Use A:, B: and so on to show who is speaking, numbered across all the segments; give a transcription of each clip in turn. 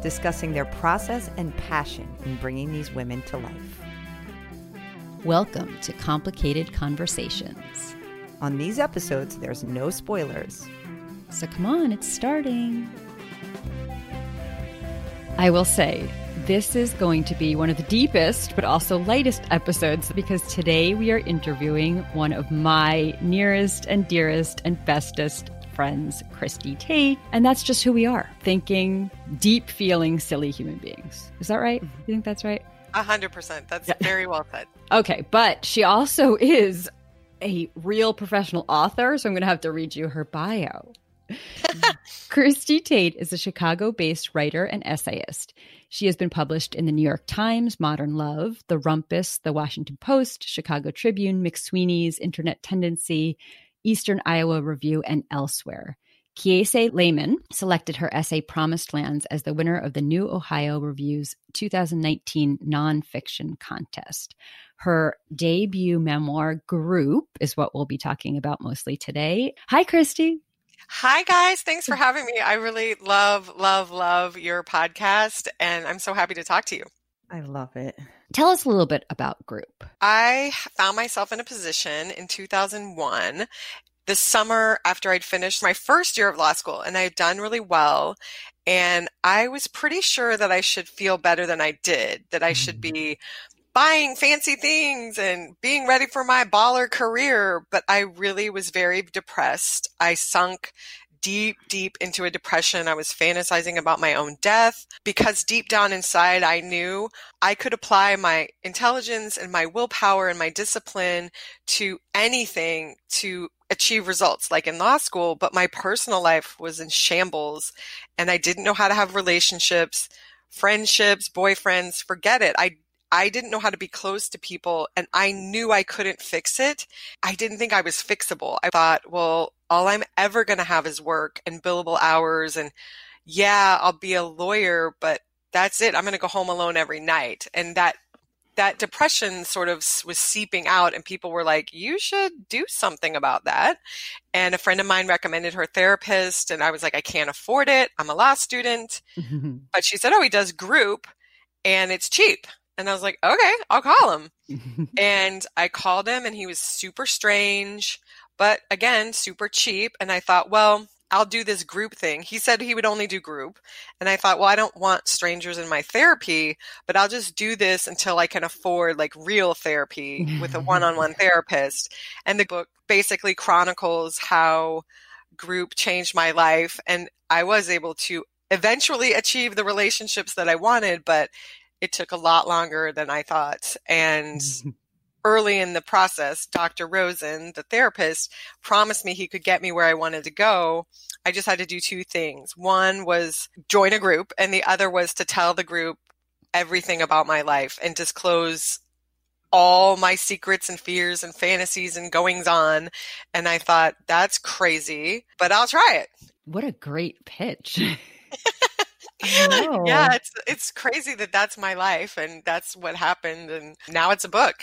A: discussing their process and passion in bringing these women to life.
B: Welcome to Complicated Conversations.
A: On these episodes, there's no spoilers.
B: So come on, it's starting. I will say, this is going to be one of the deepest but also lightest episodes because today we are interviewing one of my nearest and dearest and bestest friends, Christie Tate. And that's just who we are thinking, deep feeling, silly human beings. Is that right? Mm-hmm. You think that's right?
C: A hundred percent. That's yeah. very well said.
B: Okay, but she also is a real professional author, so I'm going to have to read you her bio. Christie Tate is a Chicago based writer and essayist. She has been published in the New York Times, Modern Love, The Rumpus, The Washington Post, Chicago Tribune, McSweeney's, Internet Tendency, Eastern Iowa Review, and elsewhere. Kiese Laymon selected her essay Promised Lands as the winner of the New Ohio Review's 2019 nonfiction contest. Her debut memoir, Group, is what we'll be talking about mostly today. Hi, Christie.
C: Hi, guys. Thanks for having me. I really love, love, love your podcast, and I'm so happy to talk to you.
A: I love it.
B: Tell us a little bit about Group.
C: I found myself in a position in 2001 the summer after I'd finished my first year of law school and I had done really well. And I was pretty sure that I should feel better than I did, that I should be mm. buying fancy things and being ready for my baller career. But I really was very depressed. I sunk deep, deep into a depression. I was fantasizing about my own death because deep down inside, I knew I could apply my intelligence and my willpower and my discipline to anything to achieve results like in law school, but my personal life was in shambles and I didn't know how to have relationships, friendships, boyfriends, forget it. I I didn't know how to be close to people and I knew I couldn't fix it. I didn't think I was fixable. I thought, well, all I'm ever going to have is work and billable hours and yeah, I'll be a lawyer, but that's it. I'm going to go home alone every night. And that that depression sort of was seeping out and people were like you should do something about that. And a friend of mine recommended her therapist and i was like i can't afford it. I'm a law student. But she said oh he does group and it's cheap. And i was like okay i'll call him. And i called him and he was super strange but again super cheap and i thought well I'll do this group thing. He said he would only do group. And I thought, well, I don't want strangers in my therapy, but I'll just do this until I can afford like real therapy with a one on one therapist. And the book basically chronicles how group changed my life. And I was able to eventually achieve the relationships that I wanted, but it took a lot longer than I thought. And early in the process, Dr. Rosen, the therapist, promised me he could get me where I wanted to go. I just had to do two things. One was join a group, and the other was to tell the group everything about my life and disclose all my secrets and fears and fantasies and goings on. And I thought, that's crazy, but I'll try it.
B: What a great pitch.
C: yeah, it's it's crazy that that's my life and that's what happened and now it's a book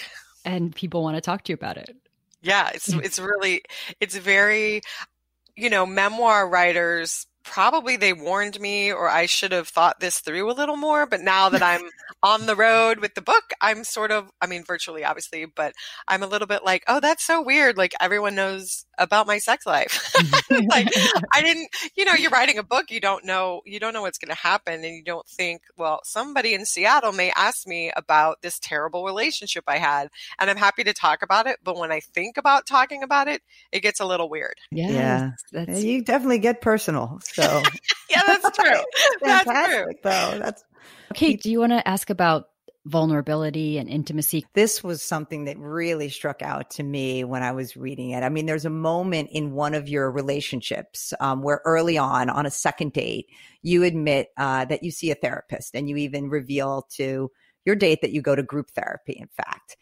B: and people want to talk to you about it.
C: Yeah, it's it's really it's very you know, memoir writers probably they warned me or I should have thought this through a little more. But now that I'm on the road with the book, I'm sort of, I mean, virtually obviously, but I'm a little bit like, oh, that's so weird. Like everyone knows about my sex life. like I didn't, you know, you're writing a book, you don't know, you don't know what's going to happen. And you don't think, well, somebody in Seattle may ask me about this terrible relationship I had. And I'm happy to talk about it. But when I think about talking about it, it gets a little weird.
A: Yes, yeah. You definitely get personal. So
C: yeah, that's true. that's
A: true. Though that's
B: okay. Do you want to ask about vulnerability and intimacy.
A: This was something that really struck out to me when I was reading it. I mean, there's a moment in one of your relationships um, where early on, on a second date, you admit uh, that you see a therapist and you even reveal to your date that you go to group therapy, in fact.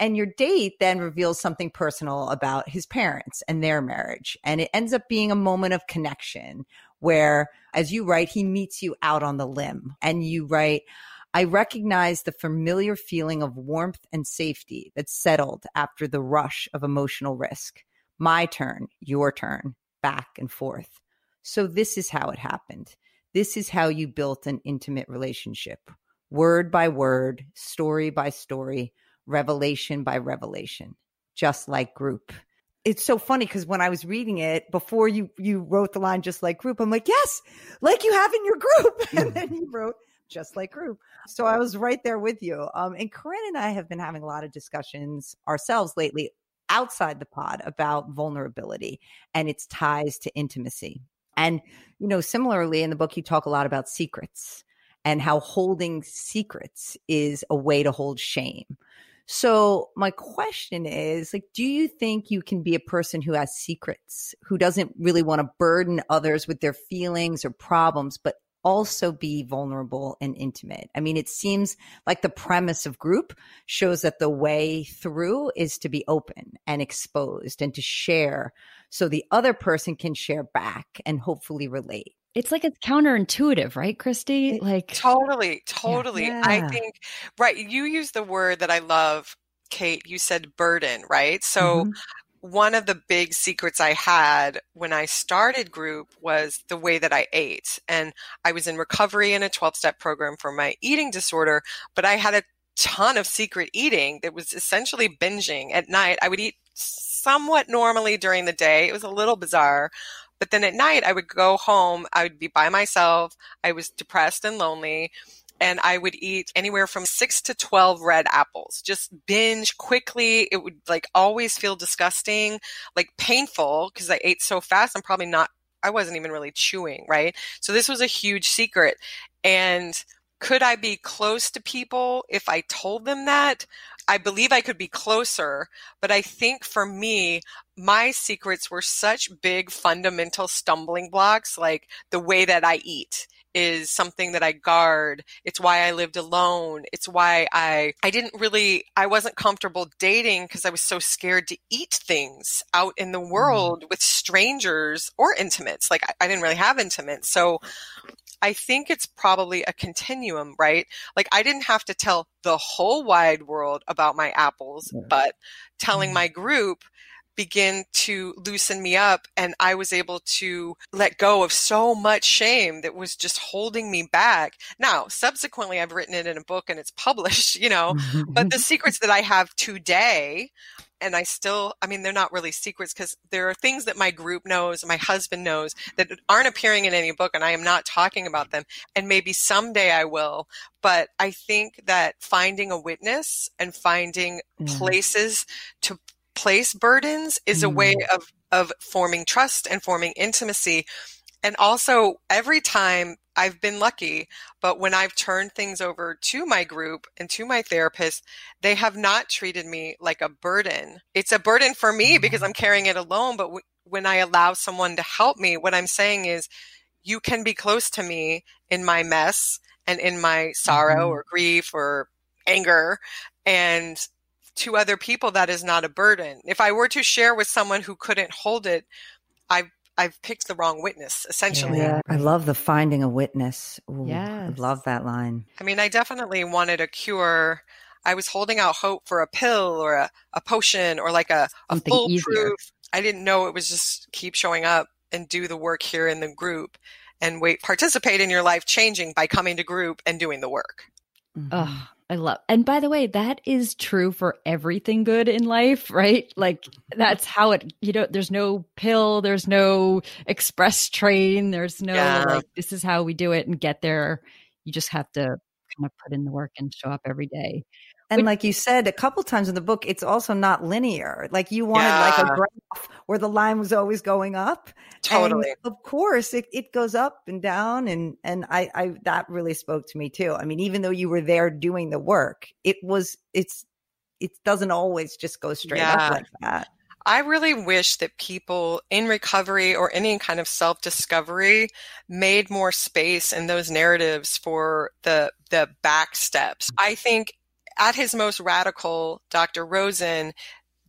A: And your date then reveals something personal about his parents and their marriage. And it ends up being a moment of connection where, as you write, he meets you out on the limb and you write, I recognize the familiar feeling of warmth and safety that settled after the rush of emotional risk. My turn, your turn, back and forth. So, this is how it happened. This is how you built an intimate relationship, word by word, story by story, revelation by revelation, just like group. It's so funny because when I was reading it before you you wrote the line just like group, I'm like, yes, like you have in your group. and then you wrote just like group. So I was right there with you. Um, and Corinne and I have been having a lot of discussions ourselves lately outside the pod about vulnerability and its ties to intimacy. And, you know, similarly in the book, you talk a lot about secrets and how holding secrets is a way to hold shame. So my question is like do you think you can be a person who has secrets, who doesn't really want to burden others with their feelings or problems but also be vulnerable and intimate. I mean, it seems like the premise of group shows that the way through is to be open and exposed and to share so the other person can share back and hopefully relate.
B: It's like it's counterintuitive, right, Christie? Like
C: totally, totally. Yeah. I think right. You use the word that I love, Kate. You said burden, right? So mm-hmm one of the big secrets I had when I started group was the way that I ate. And I was in recovery in a 12 step program for my eating disorder, but I had a ton of secret eating that was essentially binging at night. I would eat somewhat normally during the day. It was a little bizarre. But then at night, I would go home. I would be by myself. I was depressed and lonely and I would eat anywhere from six to 12 red apples, just binge quickly. It would like always feel disgusting, like painful because I ate so fast. I'm probably not, I wasn't even really chewing, right? So this was a huge secret. And could I be close to people if I told them that? I believe I could be closer, but I think for me, my secrets were such big fundamental stumbling blocks, like the way that I eat is something that I guard. It's why I lived alone. It's why I I didn't really I wasn't comfortable dating because I was so scared to eat things out in the mm-hmm. world mm. with strangers or intimates. Like I, I didn't really have intimates. So I think it's probably a continuum, right? Like I didn't have to tell the whole wide world about my apples, yeah. but telling mm. my group begin to loosen me up and I was able to let go of so much shame that was just holding me back. Now, subsequently I've written it in a book and it's published, you know, but the secrets that I have today and I still, I mean, they're not really secrets because there are things that my group knows, my husband knows that aren't appearing in any book and I am not talking about them. And maybe someday I will. But I think that finding a witness and finding mm. places to place burdens is a way mm. of of forming trust and forming intimacy and also every time I've been lucky, but when I've turned things over to my group and to my therapist, they have not treated me like a burden. It's a burden for me because I'm mm. carrying it alone. But w- when I allow someone to help me, what I'm saying is, you can be close to me in my mess and in my sorrow mm-hmm. or grief or anger. And to other people that is not a burden. If I were to share with someone who couldn't hold it, I've I've picked the wrong witness, essentially.
A: Yeah, I love the finding a witness. Yeah, I love that line.
C: I mean, I definitely wanted a cure. I was holding out hope for a pill or a, a potion or like a, a foolproof. I didn't know it was just keep showing up and do the work here in the group and wait, participate in your life changing by coming to group and doing the work.
B: Mm-hmm. Oh, I love. And by the way, that is true for everything good in life, right? Like that's how it, you know, there's no pill, there's no express train, there's no yeah. like this is how we do it and get there. You just have to kind of put in the work and show up every day.
A: And like you said a couple times in the book, it's also not linear. Like you wanted
C: Yeah.
A: like a graph where the line was always going up. And
C: Totally.
A: of course, it, it goes up and down, and and I, I that really spoke to me too. I mean, even though you were there doing the work, it was it's it doesn't always just go straight
C: Yeah.
A: up like that.
C: I really wish that people in recovery or any kind of self-discovery made more space in those narratives for the the back steps. I think at his most radical, Dr. Rosen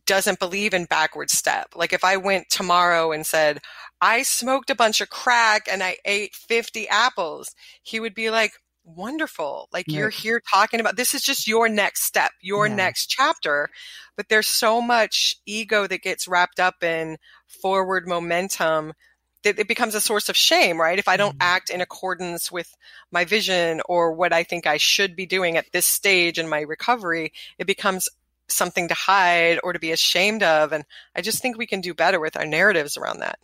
C: doesn't believe in backward step. Like if I went tomorrow and said, I smoked a bunch of crack and I ate 50 apples, he would be like, wonderful. Like you're here talking about this is just your next step, your
A: Yeah.
C: next chapter. But there's so much ego that gets wrapped up in forward momentum it becomes a source of shame, right? If I don't
A: Mhm.
C: act in accordance with my vision or what I think I should be doing at this stage in my recovery, it becomes something to hide or to be ashamed of. And I just think we can do better with our narratives around that.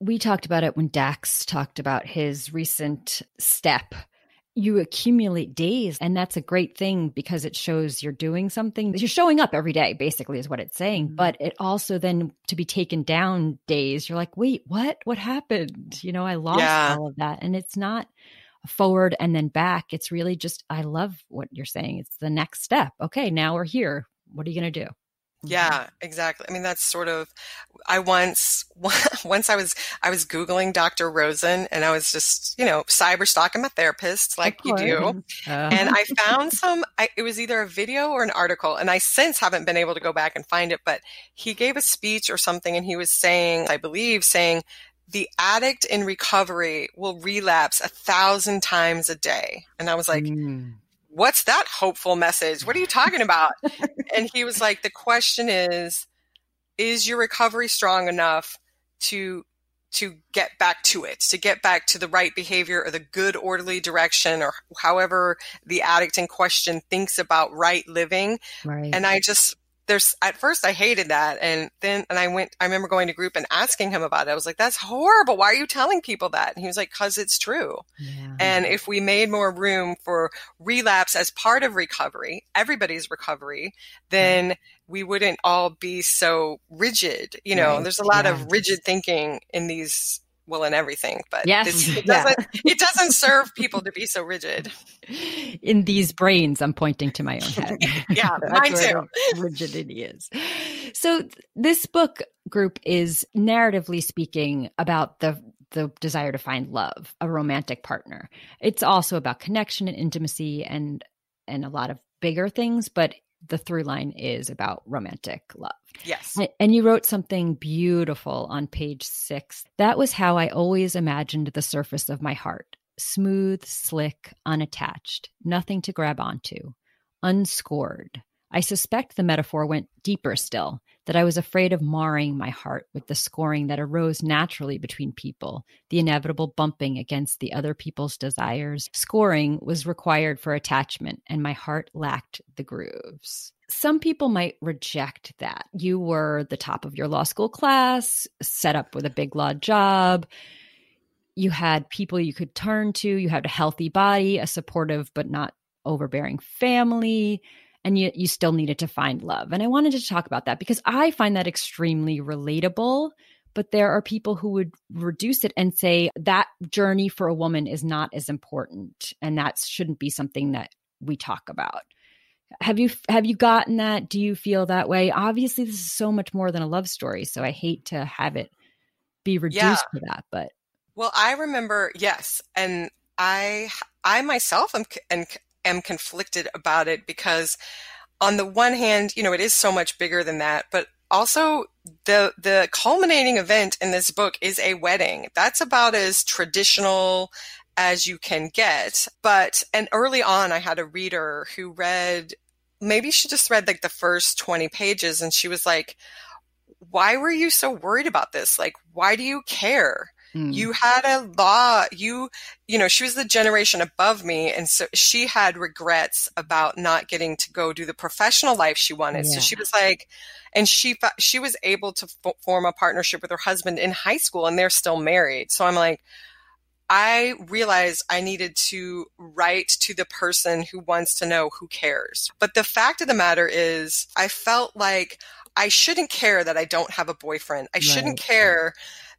B: We talked about it when Dax talked about his recent step. You accumulate days, and that's a great thing because it shows you're doing something. You're showing up every day, basically, is what it's saying.
A: Mhm.
B: But it also then to be taken down days, you're like, wait, what? What happened? You know, I lost
C: Yeah.
B: all of that. And it's not forward and then back. It's really just, I love what you're saying. It's the next step. Okay, now we're here. What are you going to do?
C: Yeah, exactly. I mean, that's sort of, I once, once I was, I was Googling Dr. Rosen and I was just, you know, cyber stalking my therapist like you do. and I found some. I, it was either a video or an article, and I since haven't been able to go back and find it. But he gave a speech or something, and he was saying, I believe, saying the addict in recovery will relapse a thousand times a day. And I was like,
A: Mm.
C: What's that hopeful message? What are you talking about? and he was like, the question is, is your recovery strong enough to to get back to it, to get back to the right behavior or the good orderly direction or however the addict in question thinks about right living.
B: right.
C: And I just there's at first I hated that and then and I went I remember going to group and asking him about it. I was like, that's horrible. Why are you telling people that? And he was like, cuz it's true.
B: yeah.
C: And if we made more room for relapse as part of recovery, everybody's recovery, then we wouldn't all be so rigid. You know,
A: Right.
C: there's a lot
A: Yeah.
C: of rigid thinking in these, well, in everything, but
B: Yes.
C: it doesn't, it doesn't serve people to be so rigid.
B: in these brains, I'm pointing to my own head.
C: Yeah, mine too.
B: rigidity is. So th- this book group is narratively speaking about the the desire to find love, a romantic partner. It's also about connection and intimacy and and a lot of bigger things, but the through line is about romantic love.
C: Yes.
B: And you wrote something beautiful on page six. That was how I always imagined the surface of my heart smooth, slick, unattached, nothing to grab onto, unscored. I suspect the metaphor went deeper still, that I was afraid of marring my heart with the scoring that arose naturally between people, the inevitable bumping against the other people's desires. Scoring was required for attachment, and my heart lacked the grooves. Some people might reject that. You were the top of your law school class, set up with a big law job. You had people you could turn to. You had a healthy body, a supportive but not overbearing family and you you still needed to find love. And I wanted to talk about that because I find that extremely relatable, but there are people who would reduce it and say that journey for a woman is not as important and that shouldn't be something that we talk about. Have you have you gotten that? Do you feel that way? Obviously this is so much more than a love story, so I hate to have it be reduced
C: Yeah.
B: to that, but
C: Well, I remember, yes, and I, I myself am, am, am conflicted about it because, on the one hand, you know, it is so much bigger than that, but also the the culminating event in this book is a wedding. That's about as traditional as you can get. But and early on, I had a reader who read, maybe she just read like the first twenty pages, and she was like. Why were you so worried about this? Like, why do you care?
B: Mm,
C: you had a law you you know she was the generation above me and so she had regrets about not getting to go do the professional life she wanted. So she was like and she she was able to f- form a partnership with her husband in high school and they're still married. So i'm like I realized I needed to write to the person who wants to know who cares. But the fact of the matter is, I felt like I shouldn't care that I don't have a boyfriend. I shouldn't care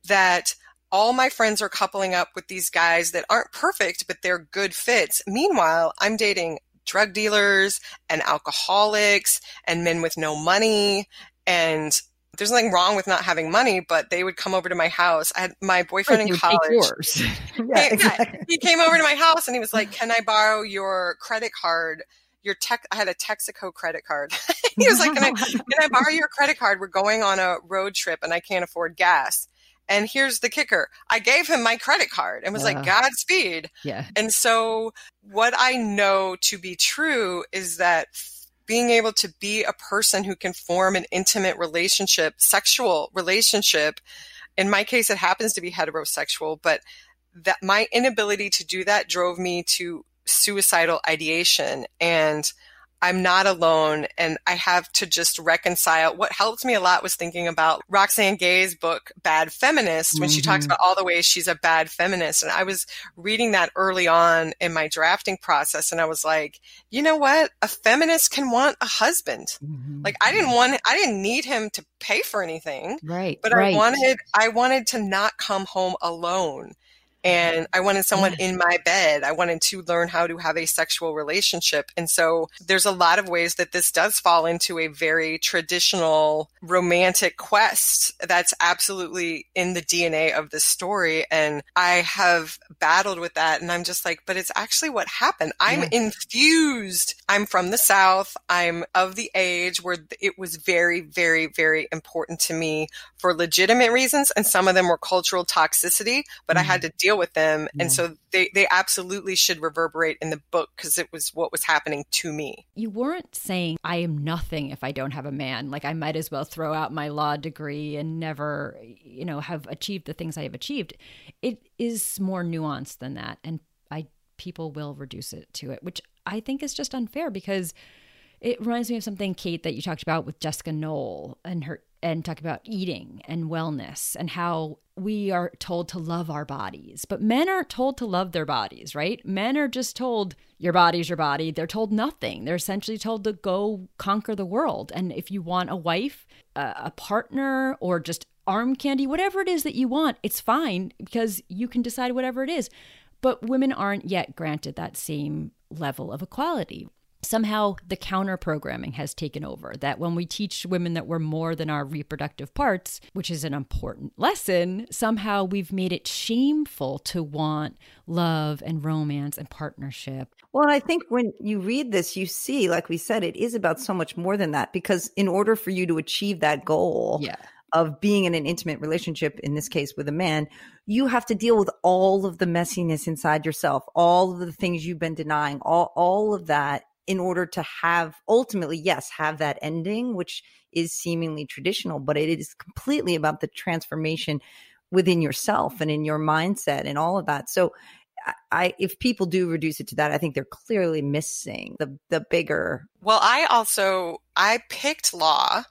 C: that all my friends are coupling up with these guys that aren't perfect, but they're good fits. Meanwhile, I'm dating drug dealers and alcoholics and men with no money and there's nothing wrong with not having money, but they would come over to my house. I had my boyfriend in college. yeah, exactly. he came over to my house and he was like, "Can I borrow your credit card?" Your tech, I had a Texaco credit card. he was like, can I, can I borrow your credit card? We're going on a road trip and I can't afford gas. And here's the kicker. I gave him my credit card and was like, Godspeed.
B: Yeah.
C: And so what I know to be true is that being able to be a person who can form an intimate relationship, sexual relationship. In my case, it happens to be heterosexual, but that my inability to do that drove me to suicidal ideation. And I'm not alone and I have to just reconcile. What helped me a lot was thinking about Roxane Gay's book, Bad Feminist, when mm-hmm. she talks mm-hmm. about all the ways she's a bad feminist. And I was reading that early on in my drafting process and I was like, you know what? A feminist can want a husband. Mm-hmm. Like I didn't want, I didn't need him to pay for anything.
B: Right.
C: But
B: right.
C: I wanted, I wanted to not come home alone and I wanted someone in my bed. I wanted to learn how to have a sexual relationship. And so there's a lot of ways that this does fall into a very traditional romantic quest that's absolutely in the DNA of the story. And I have battled with that. And I'm just like, but it's actually what happened. I'm yeah. infused. I'm from the South. I'm of the age where it was very, very, very important to me for legitimate reasons. And some of them were cultural toxicity, but mm-hmm. I had mm-hmm. to deal with them. Yeah. And so they, they absolutely should reverberate in the book because it was what was happening to me.
B: You weren't saying, I am nothing if I don't have a man. Like I might as well throw out my law degree and never, you know, have achieved the things I have achieved. It is more nuanced than that. And I, people will reduce it to it, which I think is just unfair because it reminds me of something, Kate, that you talked about with Jessica Knoll and her and talk about eating and wellness and how we are told to love our bodies. But men aren't told to love their bodies, right? Men are just told your body's your body. They're told nothing. They're essentially told to go conquer the world. And if you want a wife, a, partner, or just arm candy, whatever it is that you want, it's fine because you can decide whatever it is. But women aren't yet granted that same level of equality somehow the counter programming has taken over. That when we teach women that we're more than our reproductive parts, which is an important lesson, somehow we've made it shameful to want love and romance and partnership.
A: Well, I think when you read this, you see, like we said, it is about so much more than that because in order for you to achieve that goal,
B: yeah
A: of being in an intimate relationship, in this case with a man, you have to deal with all of the messiness inside yourself, all of the things you've been denying, all, all of that in order to have ultimately, yes, have that ending, which is seemingly traditional, but it is completely about the transformation within yourself and in your mindset and all of that. So I if people do reduce it to that, I think they're clearly missing the the bigger.
C: Well, I also I picked law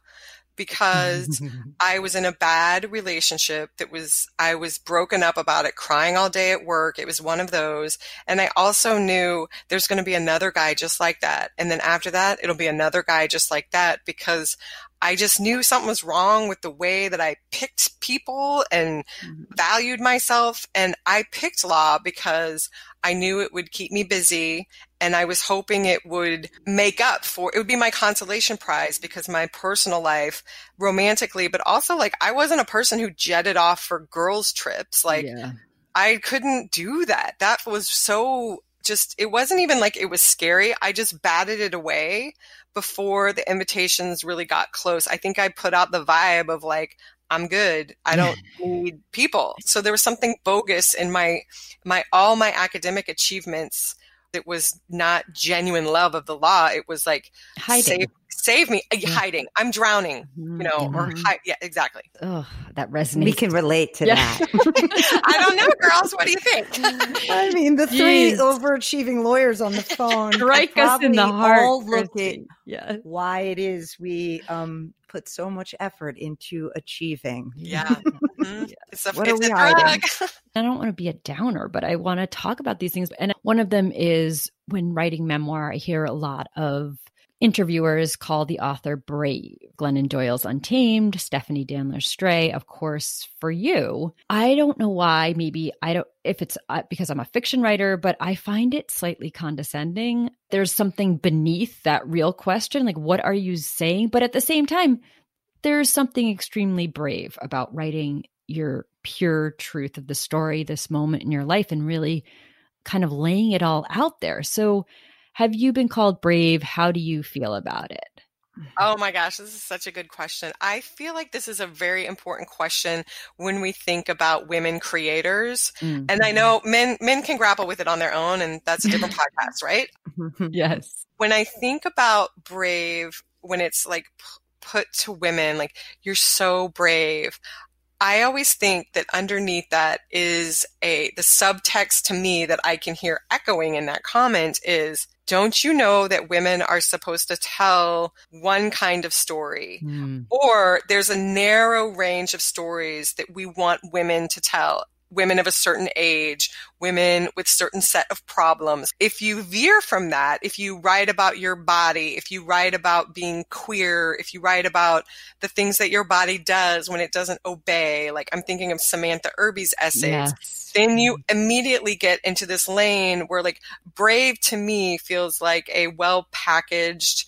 C: because I was in a bad relationship that was, I was broken up about it, crying all day at work. It was one of those. And I also knew there's going to be another guy just like that. And then after that, it'll be another guy just like that because I just knew something was wrong with the way that I picked people and mm-hmm. valued myself. And I picked law because I knew it would keep me busy and I was hoping it would make up for it would be my consolation prize because my personal life romantically, but also like I wasn't a person who jetted off for girls trips. Like yeah. I couldn't do that. That was so just it wasn't even like it was scary. I just batted it away before the invitations really got close. I think I put out the vibe of like I'm good. I don't need people. So there was something bogus in my my all my academic achievements. It was not genuine love of the law. It was like
B: hiding.
C: save me uh, hiding i'm drowning you know
B: Mhm.
C: or hi- yeah exactly
B: Oh, that resonates.
A: We can relate to
B: Yeah.
A: that.
C: i don't know girls what do you think
A: I mean, the three
B: Jeez.
A: overachieving lawyers on the phone
B: Strike us in the
A: probably
B: heart.
A: all look at
B: Christie. Yeah.
A: why it is we um put so much effort into achieving.
C: yeah Mhm. it's a,
A: What are we
C: a
A: hiding?
B: I don't want to be a downer, but I want to talk about these things. And one of them is when writing memoir, I hear a lot of interviewers call the author brave. Glennon Doyle's Untamed, Stephanie Danler's Stray, of course, for you. I don't know why, maybe I don't, if it's uh, because I'm a fiction writer, but I find it slightly condescending. There's something beneath that real question, like, what are you saying? But at the same time, there's something extremely brave about writing your pure truth of the story, this moment in your life, and really kind of laying it all out there. So, have you been called brave? How do you feel about it?
C: Oh my gosh, this is such a good question. I feel like this is a very important question when we think about women creators.
B: Mm.
C: And I know men men can grapple with it on their own and that's a different podcast, right?
B: Yes.
C: When I think about brave when it's like p- put to women like you're so brave, I always think that underneath that is a the subtext to me that I can hear echoing in that comment is don't you know that women are supposed to tell one kind of story
B: Mm.
C: or there's a narrow range of stories that we want women to tell women of a certain age women with certain set of problems if you veer from that if you write about your body if you write about being queer if you write about the things that your body does when it doesn't obey like i'm thinking of samantha irby's essays
B: Yes.
C: then you immediately get into this lane where like brave to me feels like a well packaged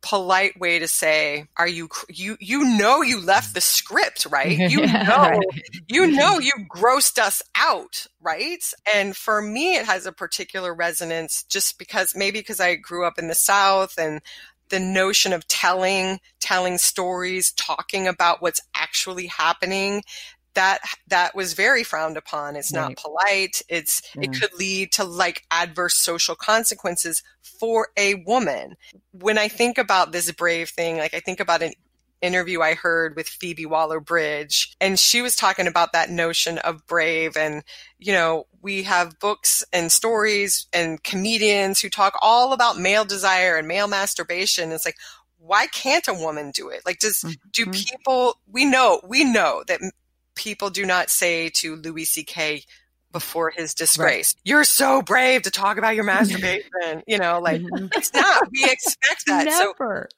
C: polite way to say are you you you know you left the script right you
B: Yeah,
C: know
B: right.
C: you know you grossed us out right and for me it has a particular resonance just because maybe because i grew up in the south and the notion of telling telling stories talking about what's actually happening that that was very frowned upon. It's not polite. It's it could lead to like adverse social consequences for a woman. When i think about this brave thing like i think about an interview i heard with phoebe waller bridge and she was talking about that notion of brave and you know we have books and stories and comedians who talk all about male desire and male masturbation. It's like why can't a woman do it? Like does do
B: Mhm.
C: people we know we know that people do not say to louis ck before his disgrace you're so brave to talk about your masturbation you know like
B: Mhm.
C: it's not we expect that so
B: Never.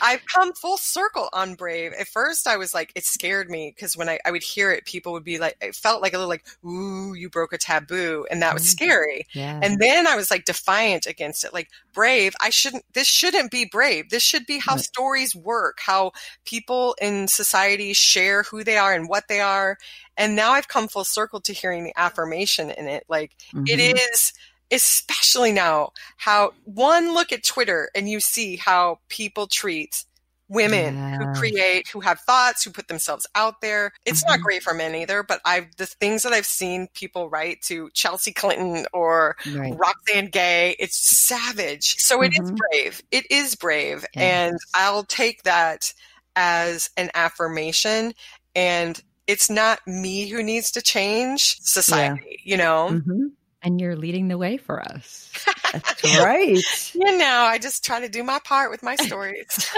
C: I've come full circle on Brave. At first, I was like, it scared me because when I, I would hear it, people would be like, it felt like a little like, ooh, you broke a taboo. And that was
B: Mhm.
C: scary.
B: yeah.
C: And then I was like defiant against it. Like, brave, I shouldn't, this shouldn't be brave. This should be how
B: Right.
C: stories work, how people in society share who they are and what they are. And now I've come full circle to hearing the affirmation in it. Like, it
B: Mhm.
C: is especially now how one look at twitter and you see how people treat women who create who have thoughts who put themselves out there it's not
B: Mhm.
C: great for men either but i've the things that i've seen people write to chelsea clinton or
B: Right.
C: roxane gay it's savage so it is
B: Mhm.
C: brave it is brave
B: Yes.
C: and i'll take that as an affirmation and it's not me who needs to change society you know
A: Mhm.
B: And you're leading the way for us.
A: That's right.
C: You know, I just try to do my part with my stories.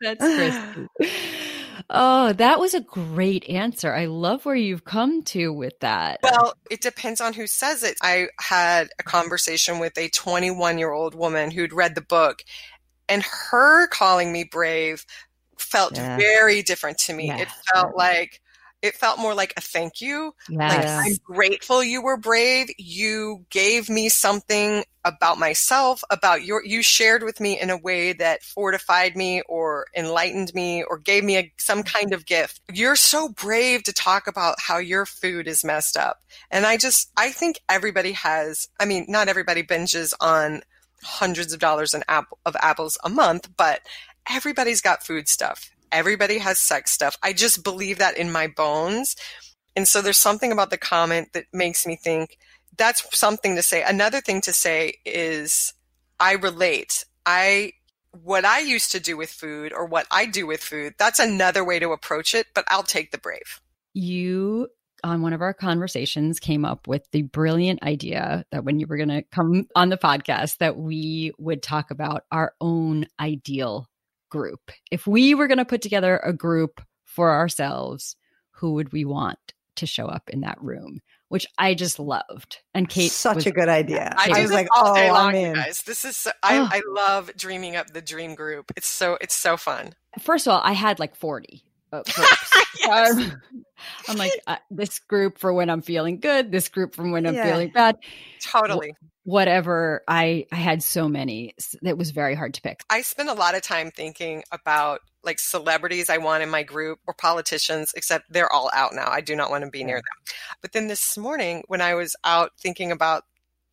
B: That's Christie. Oh, that was a great answer. I love where you've come to with that.
C: well, it depends on who says it. I had a conversation with a 21 year old woman who'd read the book, and her calling me brave felt
A: Yeah.
C: very different to me.
B: Yeah.
C: It felt like, it felt more like a thank you. Like. I'm grateful you were brave. You gave me something about myself, about your, you shared with me in a way that fortified me or enlightened me or gave me a, some mm-hmm. kind of gift. You're so brave to talk about how your food is messed up. And I just, I think everybody has, I mean, not everybody binges on hundreds of dollars in app, of apples a month, but everybody's got food stuff. Everybody has sex stuff. I just believe that in my bones. And so there's something about the comment that makes me think that's something to say. Another thing to say is I relate. I what I used to do with food or what I do with food. That's another way to approach it, but I'll take the brave.
B: You on one of our conversations came up with the brilliant idea that when you were going to come on the podcast that we would talk about our own ideal group. If we were going to put together a group for ourselves, who would we want to show up in that room? Which I just loved. And Kate
A: such
B: was,
A: a good idea.
C: I,
A: I
C: do
A: was
C: this
A: like,
C: all
A: oh,
C: day long,
A: I'm in.
C: guys. This is so, I,
B: Oh.
C: I love dreaming up the dream group. It's so it's so fun.
B: First of all, I had like 40 uh.
C: Yes.
B: I'm, I'm like, uh, this group for when I'm feeling good, this group from when I'm
A: Yeah.
B: feeling bad,
C: Totally.
B: Whatever. I, I had so many. It was very hard to pick.
C: I spend a lot of time thinking about like celebrities I want in my group or politicians, except they're all out now. I do not want to be near them. But then this morning, when I was out thinking about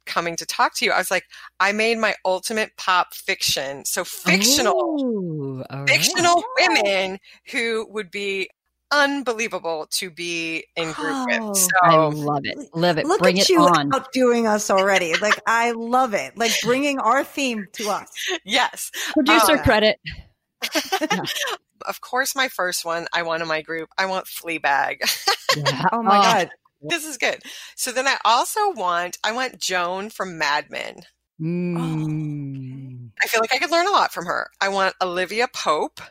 C: coming to talk to you, I was like, I made my ultimate pop fiction. So fictional,
B: Ooh, right.
C: fictional women who would be unbelievable to be in group
A: Oh,
C: with.
B: I love it. Love it.
A: Look
B: Bring
A: at
B: it
A: you
B: on.
A: outdoing us already. Like I love it. Like bringing our theme to us.
C: yes,
B: Producer
A: Oh.
B: credit.
C: of course, my first one I want in my group. I want Fleabag.
B: Yeah.
A: Oh my
B: Oh.
A: god.
C: this is good. So then I also want I want Joan from Mad Men.
B: Mm.
C: I feel like I could learn a lot from her. I want Olivia Pope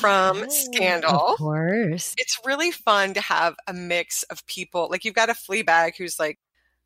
C: from Scandal.
B: Of course.
C: It's really fun to have a mix of people. Like you've got a Fleabag who's like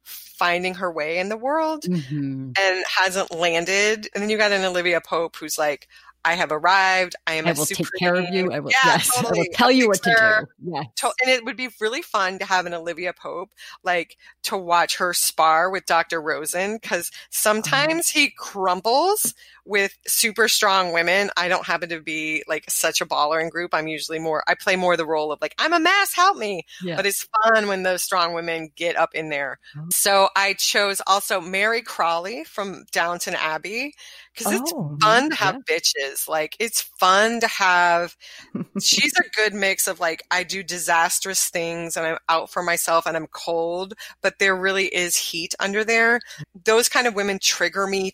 C: finding her way in the world
B: Mhm.
C: and hasn't landed, and then you got an Olivia Pope who's like, I have arrived. I am
B: I
C: a
B: will take care of you. I will,
C: Yeah,
B: yes, I will tell you what to do. Yeah.
C: To- and it would be really fun to have an Olivia Pope, like to watch her spar with Dr. Rosen, because sometimes he crumbles with super strong women. I don't happen to be like such a baller in group. I'm usually more, I play more the role of like, I'm a mess, help me.
B: Yeah.
C: But it's fun when those strong women get up in there.
B: Oh.
C: So I chose also Mary Crawley from Downton Abbey, because it's
A: Oh,
C: fun to have bitches. Like it's fun to have. she's a good mix of like I do disastrous things and I'm out for myself and I'm cold, but there really is heat under there. Those kind of women trigger me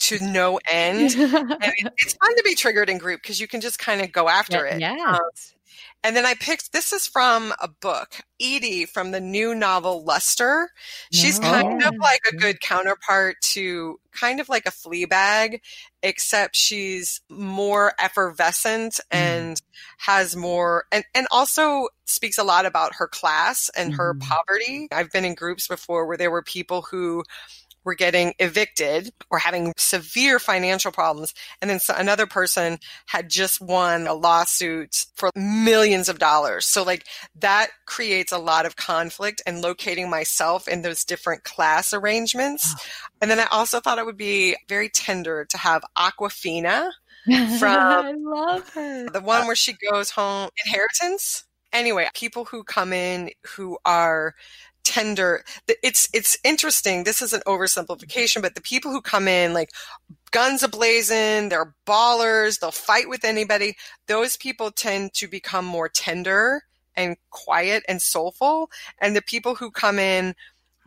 C: to no end. and it's fun to be triggered in group because you can just kind of go after it.
B: Yeah.
C: Um, and then I picked this is from a book, Edie from the new novel Luster. She's
B: No.
C: kind of
B: Oh.
C: like a good counterpart to kind of like a Fleabag, except she's more effervescent and has more and, and also speaks a lot about her class and her
B: Mhm.
C: poverty. I've been in groups before where there were people who were getting evicted or having severe financial problems. And then another person had just won a lawsuit for millions of dollars. So like that creates a lot of conflict and locating myself in those different class arrangements. Ah. And then I also thought it would be very tender to have Awkwafina, from
B: I love her.
C: the one where she goes home, inheritance. Anyway, people who come in who are tender it's it's interesting this is an oversimplification but the people who come in like guns ablazing they're ballers they'll fight with anybody those people tend to become more tender and quiet and soulful and the people who come in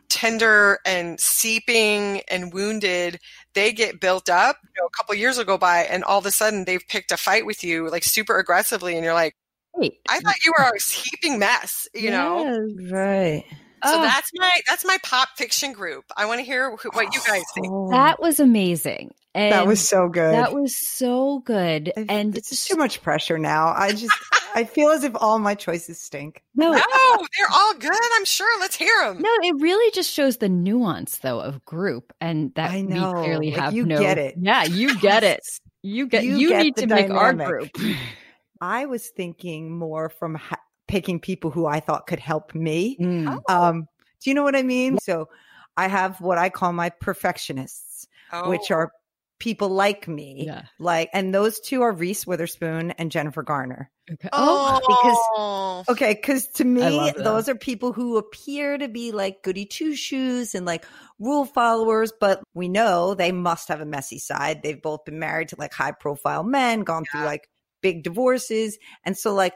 C: tender and seeping and wounded they get built up you know a couple years will go by and all of a sudden they've picked a fight with you like super aggressively and you're like
B: Wait.
C: i thought you were a heaping mess you know
A: Right.
C: So
B: Oh,
C: that's my that's my pop fiction group. I want to hear wh- what you guys think.
B: That was amazing. And
A: that was so good.
B: That was so good.
A: I-
B: and
A: it's just too much pressure now. I just I feel as if all my choices stink.
B: no,
C: No, they're all good. I'm sure. Let's hear them.
B: No, it really just shows the nuance though of group and that
A: I know,
B: we clearly
A: like,
B: have
A: you
B: no
A: get it.
B: Yeah, you get it. You get
A: You
B: you,
A: get
B: need
A: the
B: to make our group.
A: I was thinking more from ha- picking people who I thought could help me.
B: Mm.
A: Um, do you know what I mean? So I have what I call my perfectionists,
C: Oh,
A: which are people like me.
B: Yeah.
A: Like, and those two are Reese Witherspoon and Jennifer Garner.
B: Okay.
C: oh,
A: because- Okay, because to me, those are people who appear to be like goody two shoes and like rule followers, but we know they must have a messy side. They've both been married to like high profile men, gone through like big divorces. And so, like,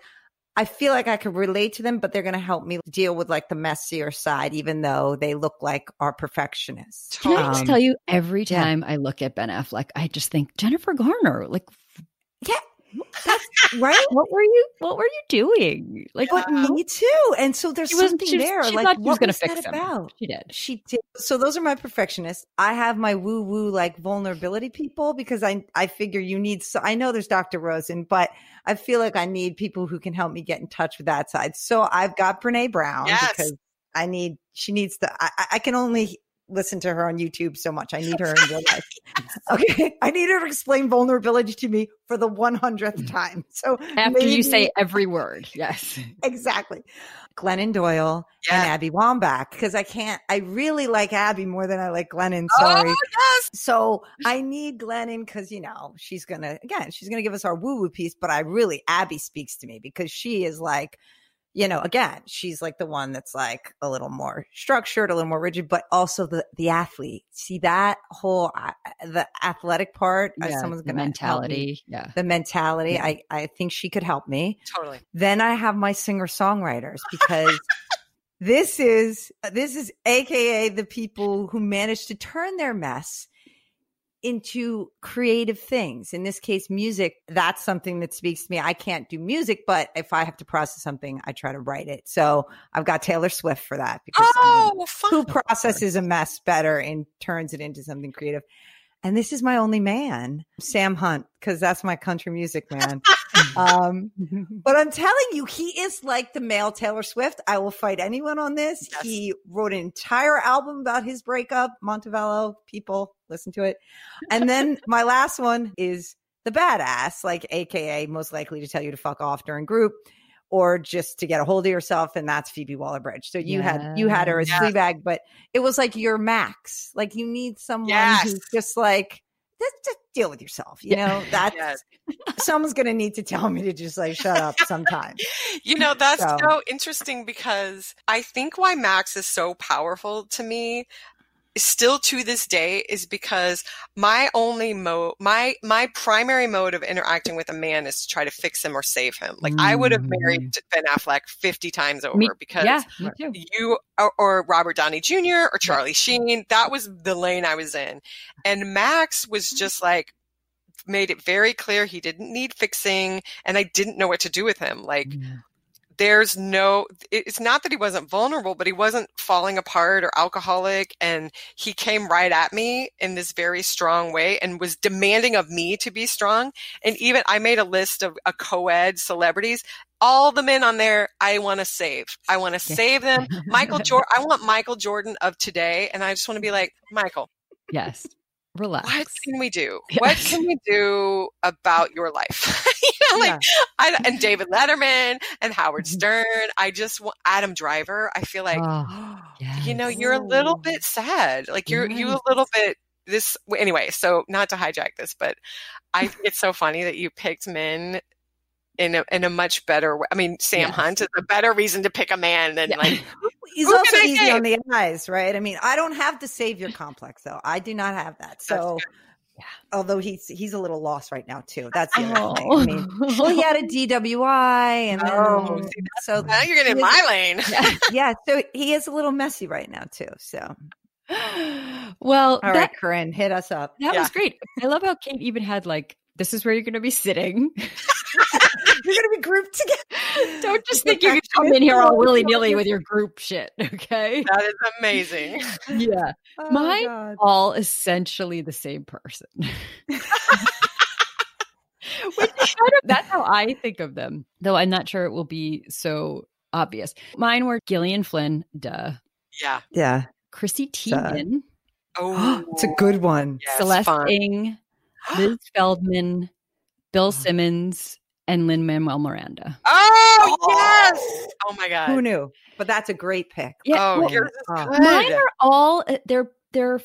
A: I feel like I could relate to them, but they're going to help me deal with like the messier side, even though they look like our perfectionists.
B: Can I just
A: Um,
B: tell you, every
A: yeah.
B: time I look at Ben Affleck, I just think Jennifer Garner. Like,
A: Yeah, that's right.
B: what were you? What were you doing? Like,
A: But
C: Yeah.
A: me too. And so there's
B: She wasn't-
A: something
B: she
A: there.
B: she
A: like,
B: thought she was
A: what
B: gonna
A: was
B: fix
A: that
B: him.
A: about?
B: she did.
A: She did. So those are my perfectionists. I have my woo woo like vulnerability people because I I figure you need. So I know there's Dr. Rosen, but I feel like I need people who can help me get in touch with that side. So I've got Brene Brown
C: Yes.
A: because I need. She needs to. I, I- I can only listen to her on YouTube so much. I need her in real life. Okay, I need her to explain vulnerability to me for the one hundredth mm. time. So
B: After you say every word, yes.
A: exactly. Glennon Doyle
C: Yeah.
A: and Abby Wambach because I can't. I really like Abby more than I like Glennon.
C: Oh,
A: Sorry.
C: yes.
A: So I need Glennon because you know she's gonna again she's gonna give us our woo woo piece, but I really Abby speaks to me because she is like, you know, again she's like the one that's like a little more structured, a little more rigid, but also the the athlete. See that whole uh, the athletic part. uh,
B: Yeah,
A: someone's
B: the
A: gonna help me.
B: mentality. Yeah.
A: The mentality.
B: Yeah.
A: I I think she could help me.
C: Totally.
A: Then I have my singer songwriters because this is this is AKA the people who managed to turn their mess into creative things. In this case, music. That's something that speaks to me. I can't do music, but if I have to process something, I try to write it. So I've got Taylor Swift for that because I mean,
C: Oh,
A: who processes a mess better and turns it into something creative. And this is my only man, Sam Hunt, because that's my country music man. um, but I'm telling you, he is like the male Taylor Swift. I will fight anyone on this.
C: Yes.
A: He wrote an entire album about his breakup. Montevallo, people listen to it. And then my last one is the badass, like AKA most likely to tell you to fuck off during group or just to get a hold of yourself. And that's Phoebe Waller Bridge. So you had, you had her as
C: Yes.
A: Fleabag, but it was like your max. Like you need someone
C: Yes.
A: who's just like, just, just deal with yourself. You know, that's
C: Yes.
A: someone's going to need to tell me to just like shut up sometime.
C: You know, that's
A: So-
C: so interesting because I think why Max is so powerful to me still to this day is because my only mo my my primary mode of interacting with a man is to try to fix him or save him. Like I would have married Ben Affleck 50 times over
B: Me-
C: because
B: yeah,
C: you or, or Robert Downey Jr. or Charlie Sheen. That was the lane I was in. And Max was just like, made it very clear he didn't need fixing and I didn't know what to do with him. Like, there's no, it's not that he wasn't vulnerable, but he wasn't falling apart or alcoholic. And he came right at me in this very strong way and was demanding of me to be strong. And even I made a list of a co-ed celebrities all the men on there I want to save. I want to
B: Yeah.
C: save them. Michael Jordan, I want Michael Jordan of today. And I just want to be like, Michael,
B: Yes. Relax.
C: what can we do?
B: Yes.
C: What can we do about your life? you know, like, I, and David Letterman and Howard mm-hmm. Stern. I just want Adam Driver. I feel like,
B: Oh,
C: you know, you're a little bit sad. Like you're, you a little bit this anyway. So not to hijack this, but I think it's so funny that you picked men in a, in a much better way. I mean, Sam
B: Yes.
C: Hunt is a better reason to pick a man than
B: Yeah.
C: like,
A: He's also easy
C: save?
A: on the eyes, right? I mean, I don't have the savior complex though. I do not have that. So,
B: Yeah.
A: although he's he's a little lost right now too. That's the other thing.
B: Oh.
A: I mean, well, he oh. had a DWI, and then,
C: Oh, see,
A: so
C: now you're getting in
A: is-
C: my lane.
A: yeah, so he is a little messy right now too. So,
B: well,
A: all
B: that,
A: right, Corinne, hit us up.
B: that
C: Yeah.
B: was great. I love how Kate even had like, this is where you're going to be sitting.
A: You're gonna be grouped together.
B: Don't just think you can come in here all willy nilly with your group shit. Okay.
C: That is amazing.
B: Yeah.
A: Oh,
B: My-
A: God.
B: All essentially the same person. Which kind of, that's how I think of them, though I'm not sure it will be so obvious. Mine were Gillian Flynn, duh.
C: Yeah.
A: Yeah,
B: Chrissy
A: Sad.
B: Teigen,
C: Oh,
A: it's a good oh, one.
C: yes,
B: Celeste
C: fun.
B: Ng, Liz Feldman, Bill Simmons, and Lin-Manuel Miranda.
C: Oh,
A: Oh.
C: yes. Oh my god.
A: Who knew? But that's a great pick.
B: Yeah,
C: oh,
B: well,
C: yours is
A: Oh.
C: good.
B: mine are all uh, they're they're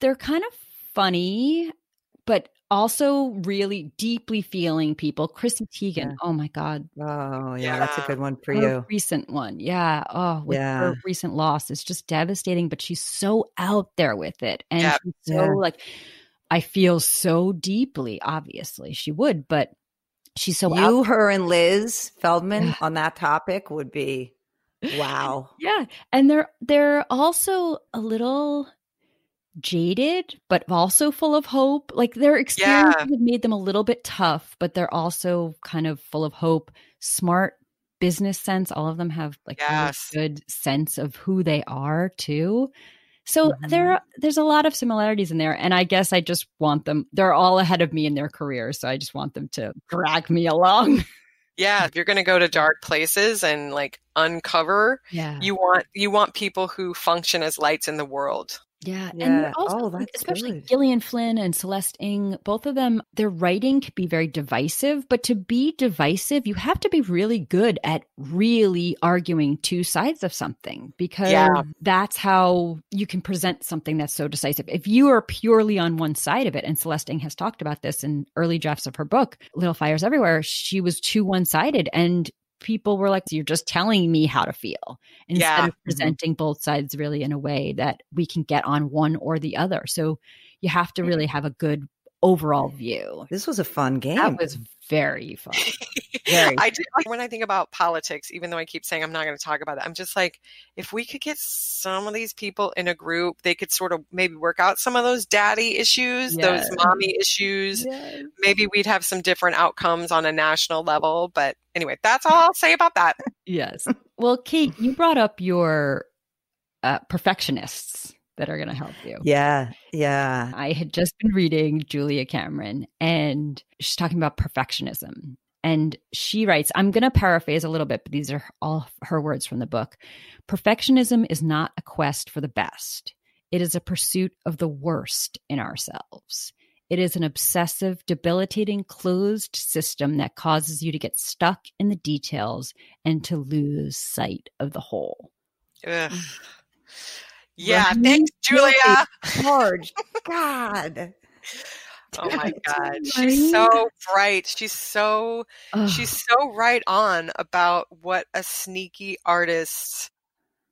B: they're kind of funny, but also really deeply feeling people. Chrissy Teigen,
A: Yeah.
B: oh my god,
A: Oh, yeah, that's a good one for
B: her
A: you.
B: recent one, yeah. Oh, with
A: Yeah.
B: her recent loss, it's just devastating. But she's so out there with it, and
C: Yep.
B: she's so
A: Yeah.
B: like, I feel so deeply. Obviously, she would, but she's so
A: you,
B: out-
A: her, and Liz Feldman on that topic would be wow.
B: Yeah, and they're they're also a little jaded, but also full of hope. Like their experiences have made them a little bit tough, but they're also kind of full of hope, smart business sense. All of them have like really good sense of who they are too. So
A: Mhm.
B: there there's a lot of similarities in there and I guess I just want them they're all ahead of me in their careers, so I just want them to drag me along.
C: Yeah, if you're going to go to dark places and like uncover,
B: Yeah.
C: you want you want people who function as lights in the world.
B: Yeah, and
A: Yeah.
B: they're also,
A: Oh,
B: like, especially
A: good.
B: Gillian Flynn and Celeste Ng, both of them, their writing can be very divisive. But to be divisive, you have to be really good at really arguing two sides of something because
C: Yeah.
B: that's how you can present something that's so decisive. If you are purely on one side of it, and Celeste Ng has talked about this in early drafts of her book, Little Fires Everywhere, she was too one sided and people were like, You're just telling me how to feel instead
C: Yeah.
B: of mm-hmm. presenting both sides really in a way that we can get on one or the other. So you have to mm-hmm. really have a good overall view.
A: This was a fun game.
B: That was very fun.
A: Very.
C: I do like when I think about politics, even though I keep saying I'm not going to talk about it, I'm just like, if we could get some of these people in a group, they could sort of maybe work out some of those daddy issues,
B: Yes.
C: those mommy issues. Maybe we'd have some different outcomes on a national level. But anyway, that's all I'll say about that.
B: Yes. Well, Kate, you brought up your uh, perfectionists that are going to help you.
A: yeah. Yeah.
B: I had just been reading Julia Cameron and she's talking about perfectionism. And she writes, I'm going to paraphrase a little bit, but these are all her words from the book. Perfectionism is not a quest for the best, it is a pursuit of the worst in ourselves. It is an obsessive, debilitating, closed system that causes you to get stuck in the details and to lose sight of the whole.
C: Ugh. Mm.
A: Yeah,
C: thanks, Julia.
A: Charged. God.
C: Oh my God. She's so bright. She's so
B: Ugh.
C: she's so right on about what a sneaky artist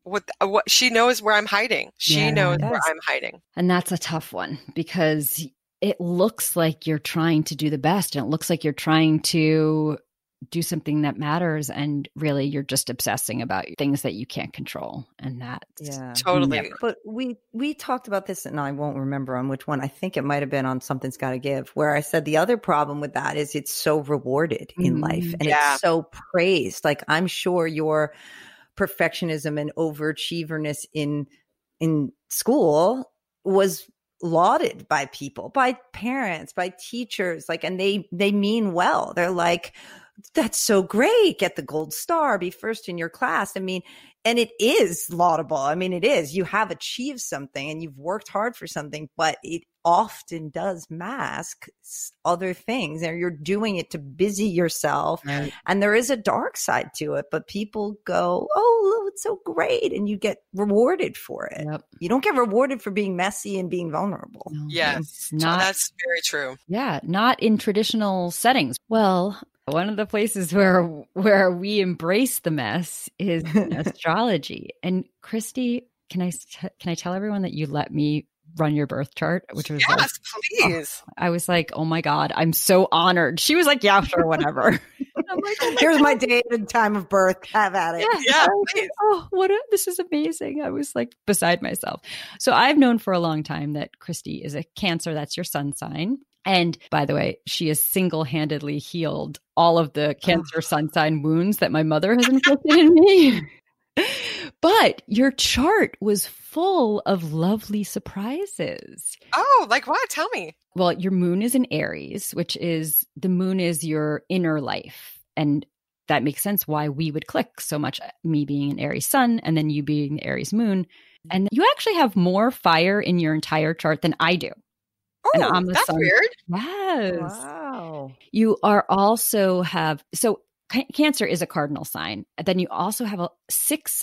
C: what uh, what she knows where I'm hiding. She
B: Yeah.
C: knows where I'm hiding.
B: And that's a tough one because it looks like you're trying to do the best and it looks like you're trying to do something that matters and really you're just obsessing about things that you can't control and that
A: Yeah.
C: Totally.
B: never-
A: But we we talked about this, and I won't remember on which one. I think it might have been on Something's Got to Give, where I said the other problem with that is it's so rewarded in
B: Mm,
A: life and
C: yeah.
A: it's so praised. Like I'm sure your perfectionism and overachieverness in in school was lauded by people, by parents, by teachers, like, and they they mean well. They're like, that's so great. Get the gold star, be first in your class. I mean, and it is laudable. I mean, it is. You have achieved something and you've worked hard for something, but it often does mask other things. And you're doing it to busy yourself.
B: Right.
A: And there is a dark side to it, but people go, Oh, it's so great. And you get rewarded for it.
B: Yep.
A: You don't get rewarded for being messy and being vulnerable.
B: No,
C: Yes.
B: it's
C: So
B: Not
C: that's very true.
B: Yeah, not in traditional settings. Well, one of the places where where we embrace the mess is astrology. And Christie, can i can I tell everyone that you let me run your birth chart, which was like,
C: Yes, please.
B: Oh, I was like, "Oh my god, I'm so honored." She was like, "Yeah, sure, whatever." I'm like, "Oh my
A: Here's my date and time of birth. Have at it.
B: yeah,
C: Yeah,
B: like, oh, what a, this is amazing. I was like beside myself. So I've known for a long time that Christie is a cancer. That's your sun sign. And by the way, she has single handedly healed all of the oh. cancer sun sign wounds that my mother has inflicted in me. But your chart was full of lovely surprises.
C: Oh, like what? Tell me.
B: Well, your moon is in Aries, which is the moon is your inner life. And that makes sense why we would click so much, me being an Aries sun and then you being the Aries moon. Mm-hmm. And you actually have more fire in your entire chart than I do.
C: Oh, that's
B: sun.
C: weird.
B: Yes.
A: Wow.
B: You are also have, so ca- Cancer is a cardinal sign. Then you also have a six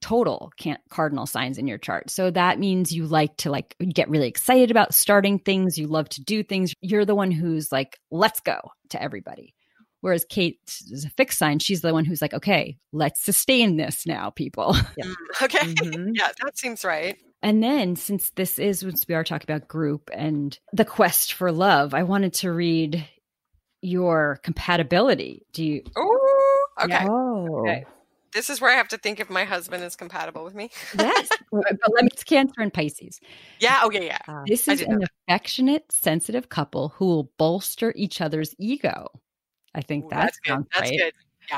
B: total can- cardinal signs in your chart. So that means you like to like get really excited about starting things. You love to do things. You're the one who's like, let's go to everybody. Whereas Kate is a fixed sign. She's the one who's like, okay, let's sustain this now, people.
C: Mm, Okay.
A: Mhm.
C: Yeah, that seems right.
B: And then, since this is, since we are talking about group and the quest for love, I wanted to read your compatibility. Do you?
C: Oh, okay.
B: Yeah.
A: Oh.
B: Okay.
C: This is where I have to think if my husband is compatible with me.
B: Yes. but me, it's Cancer and Pisces.
C: Yeah. Okay. Yeah.
A: Ah.
B: This is an affectionate, sensitive couple who will bolster each other's ego. I think
C: Ooh,
B: that
C: that's good.
B: sounds
C: That's
B: right.
C: good.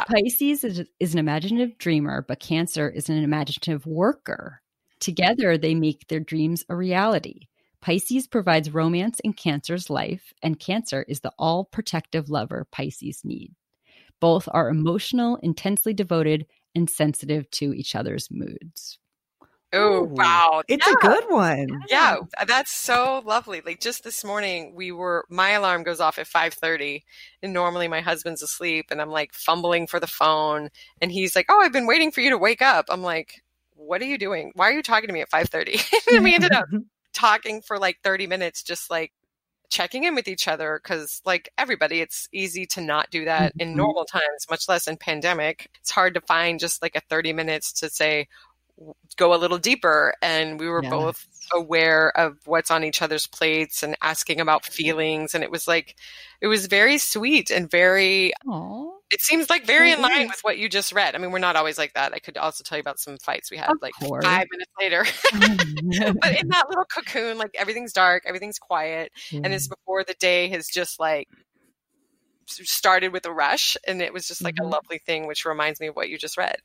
B: Pisces is, is an imaginative dreamer, but Cancer is an imaginative worker. Together, they make their dreams a reality. Pisces provides romance in Cancer's life, and Cancer is the all protective lover Pisces need. Both are emotional, intensely devoted, and sensitive to each other's moods.
C: Oh, wow.
A: It's
C: yeah.
A: a good one.
C: Yeah, that's so lovely. Like just this morning, we were my alarm goes off at five thirty, and normally my husband's asleep, and I'm like fumbling for the phone, and he's like, "Oh, I've been waiting for you to wake up." I'm like, "What are you doing? Why are you talking to me at five 30? and we ended up talking for like thirty minutes, just like checking in with each other, because like everybody, it's easy to not do that in
B: Mhm.
C: normal times, much less in pandemic. It's hard to find just like a thirty minutes to say go a little deeper and we were both aware of what's on each other's plates and asking about feelings and it was like it was very sweet and very
B: Aww.
C: It seems like very in line with what you just read i mean we're not always like that i could also tell you about some fights we had
B: Of
C: like
B: course.
C: five minutes later but in that little cocoon like everything's dark everything's quiet and it's before the day has just like started with a rush and it was just like
A: Mhm.
C: a lovely thing which reminds me of what you just read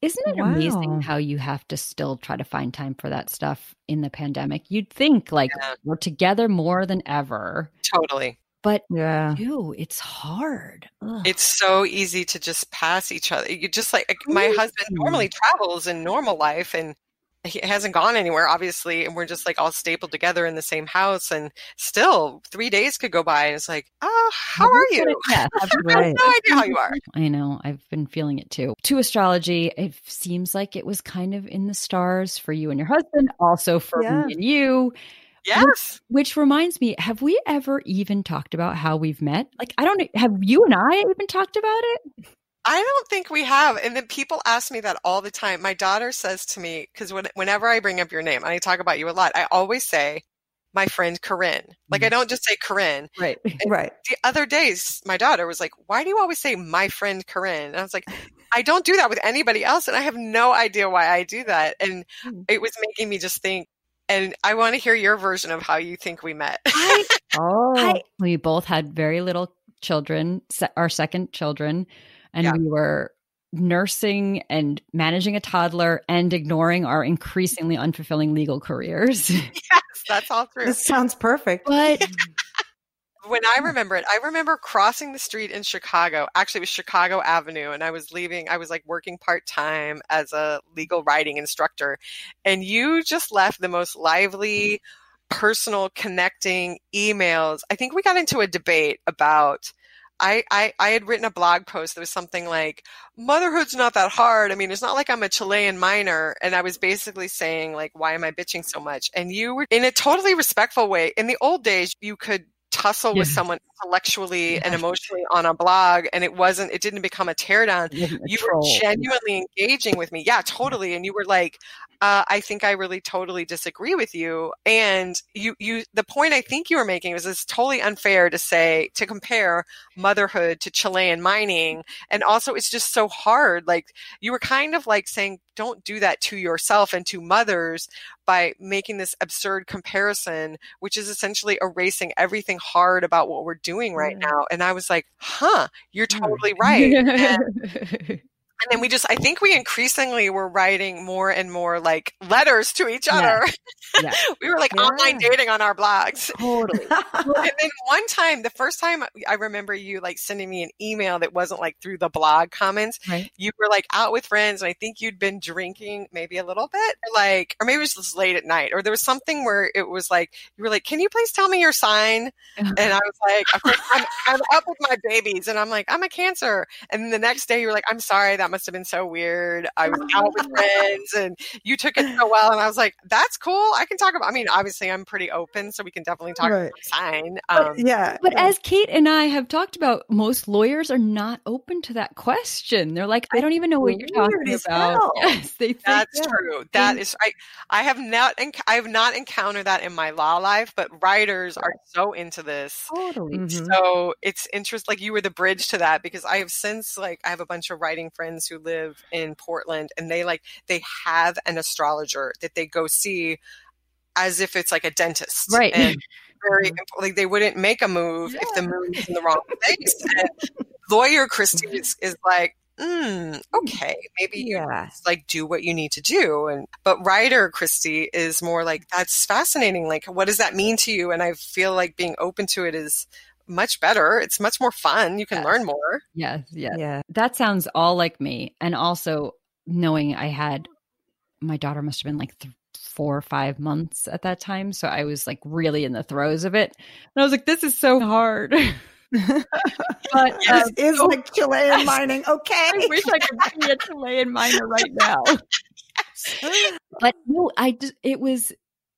B: Isn't it
A: Wow.
B: amazing how you have to still try to find time for that stuff in the pandemic? You'd think like
C: Yeah.
B: we're together more than ever,
C: totally
B: but
A: Yeah.
B: ew, it's hard. Ugh.
C: it's so easy to just pass each other. You just like like, my husband normally travels in normal life and he hasn't gone anywhere, obviously, and we're just like all stapled together in the same house. And still, three days could go by, and it's like, oh, how are
B: you?
C: you?
B: Yeah,
C: I have
A: Right.
C: no idea how you are.
B: I know. I've been feeling it too. To astrology, it seems like it was kind of in the stars for you and your husband, also for
A: Yeah.
B: me and you.
C: Yes.
B: Which reminds me, have we ever even talked about how we've met? Like, I don't know. Have you and I even talked about it?
C: I don't think we have. And then people ask me that all the time. My daughter says to me, because when, whenever I bring up your name, and I talk about you a lot, I always say, my friend Corinne. Like, I don't just say Corinne.
B: Right.
A: Right.
C: the other days, my daughter was like, Why do you always say my friend Corinne? And I was like, I don't do that with anybody else. And I have no idea why I do that. And
A: Hmm.
C: it was making me just think, and I want to hear your version of how you think we met.
B: I,
A: Oh.
B: I, we both had very little children, se- our second children, and
C: Yeah.
B: we were nursing and managing a toddler and ignoring our increasingly unfulfilling legal careers.
C: yes, that's all true.
A: this sounds perfect.
B: but
C: When I mm. remember it, I remember crossing the street in Chicago. Actually, it was Chicago Avenue, and I was leaving. I was like working part time as a legal writing instructor, and you just left the most lively, personal, connecting emails. I think we got into a debate about. I, I, I had written a blog post that was something like motherhood's not that hard. I mean, it's not like I'm a Chilean miner. And I was basically saying like, why am I bitching so much? And you were in a totally respectful way. In the old days, you could tussle with someone intellectually and emotionally on a blog and it wasn't it didn't become a teardown. You
B: troll.
C: were genuinely engaging with me. Yeah totally. And you were like uh, i think i really totally disagree with you. And you you the point i think you were making was it's totally unfair to say to compare motherhood to chilean mining. And also it's just so hard. Like you were kind of like saying don't do that to yourself and to mothers by making this absurd comparison which is essentially erasing everything hard about what we're doing right
A: Yeah.
C: now and i was like huh you're
A: Hmm.
C: totally right and, and then we just i think we increasingly were writing more and more like letters to each other
B: Yeah.
C: we were like
A: Yeah.
C: online dating on our blogs
B: totally.
C: and then one time the first time i remember you like sending me an email that wasn't like through the blog comments
B: Right.
C: you were like out with friends and i think you'd been drinking maybe a little bit like or maybe it was just late at night or there was something where it was like you were like can you please tell me your sign and i was like I'm, I'm up with my babies and i'm like i'm a cancer and then the next day you were like i'm sorry that That must have been so weird. I was out with friends and you took it so well. And I was like, that's cool. I can talk about, I mean, obviously I'm pretty open, so we can definitely talk right. about sign.
A: Um, but, yeah.
B: But as Kate and I have talked about, most lawyers are not open to that question. They're like, I don't even know what you're talking about.
C: Yes, they think, that's yeah. true. That is, I, I have not, I have not encountered that in my law life, but writers are so into this.
B: Totally.
C: Mm-hmm. So it's interesting. Like you were the bridge to that because I have since like I have a bunch of writing friends who live in Portland and they like they have an astrologer that they go see as if it's like a dentist.
B: Right.
C: And very like they wouldn't make a move yeah. if the moon is in the wrong place. and lawyer Christie is, is like, mm, okay, maybe yeah. like do what you need to do. And but writer Christie is more like that's fascinating. Like, what does that mean to you? And I feel like being open to it is much better. It's much more fun. You can yes. learn more.
B: Yes, yes. Yeah. That sounds all like me. And also knowing I had my daughter must have been like th- four or five months at that time. So I was like really in the throes of it. And I was like, this is so hard.
A: but this um, is so, like Chilean mining. Okay.
B: I wish I could be a Chilean miner right now. but no, I just, it was